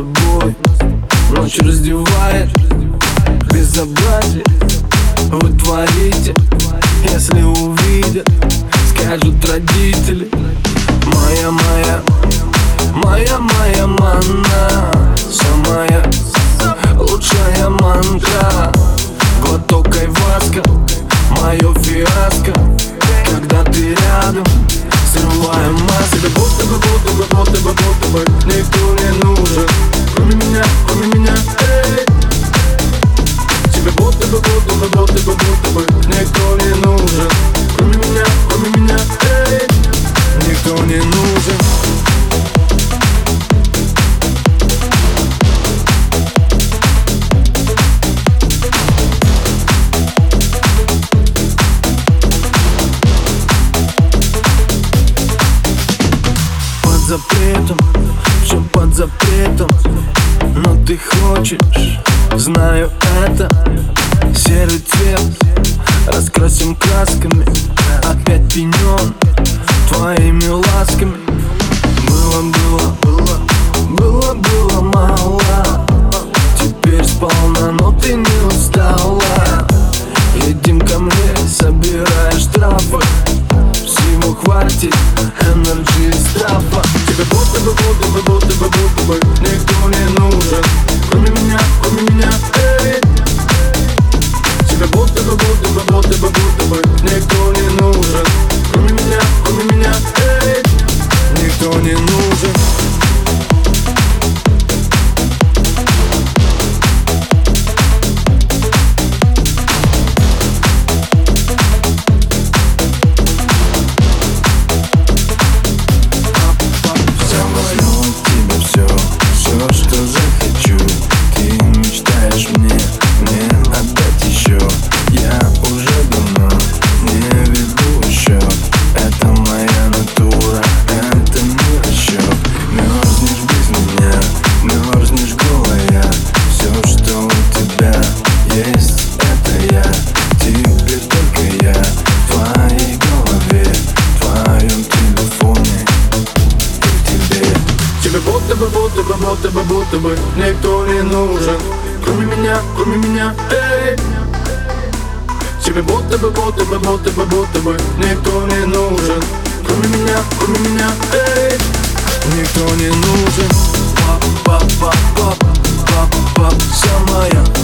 тобой Ночь раздевает Безобразие вы творите Если увидят, скажут родители. Моя, моя, моя, моя манна Самая лучшая манка Глоток айваска, мое фиаско. Когда ты рядом, срываем маски Будто бы, будто бы, будто бы, будто бы запретом Но ты хочешь, знаю это. Серый цвет раскрасим красками Опять пенен твоими ласками. Было, было, было, было, мало. Теперь сполна, но ты не устала. Едем ко мне, собирая штрафы. Всего хватит энерджи и бы, будто бы, будто бы, будто бы Никто не нужен, кроме меня, кроме меня, эй. Тебе будто бы, будто бы, будто бы, будто бы Никто не нужен, кроме меня, кроме меня, эй. Никто не нужен. Пап, пап, пап, пап, пап, пап, самая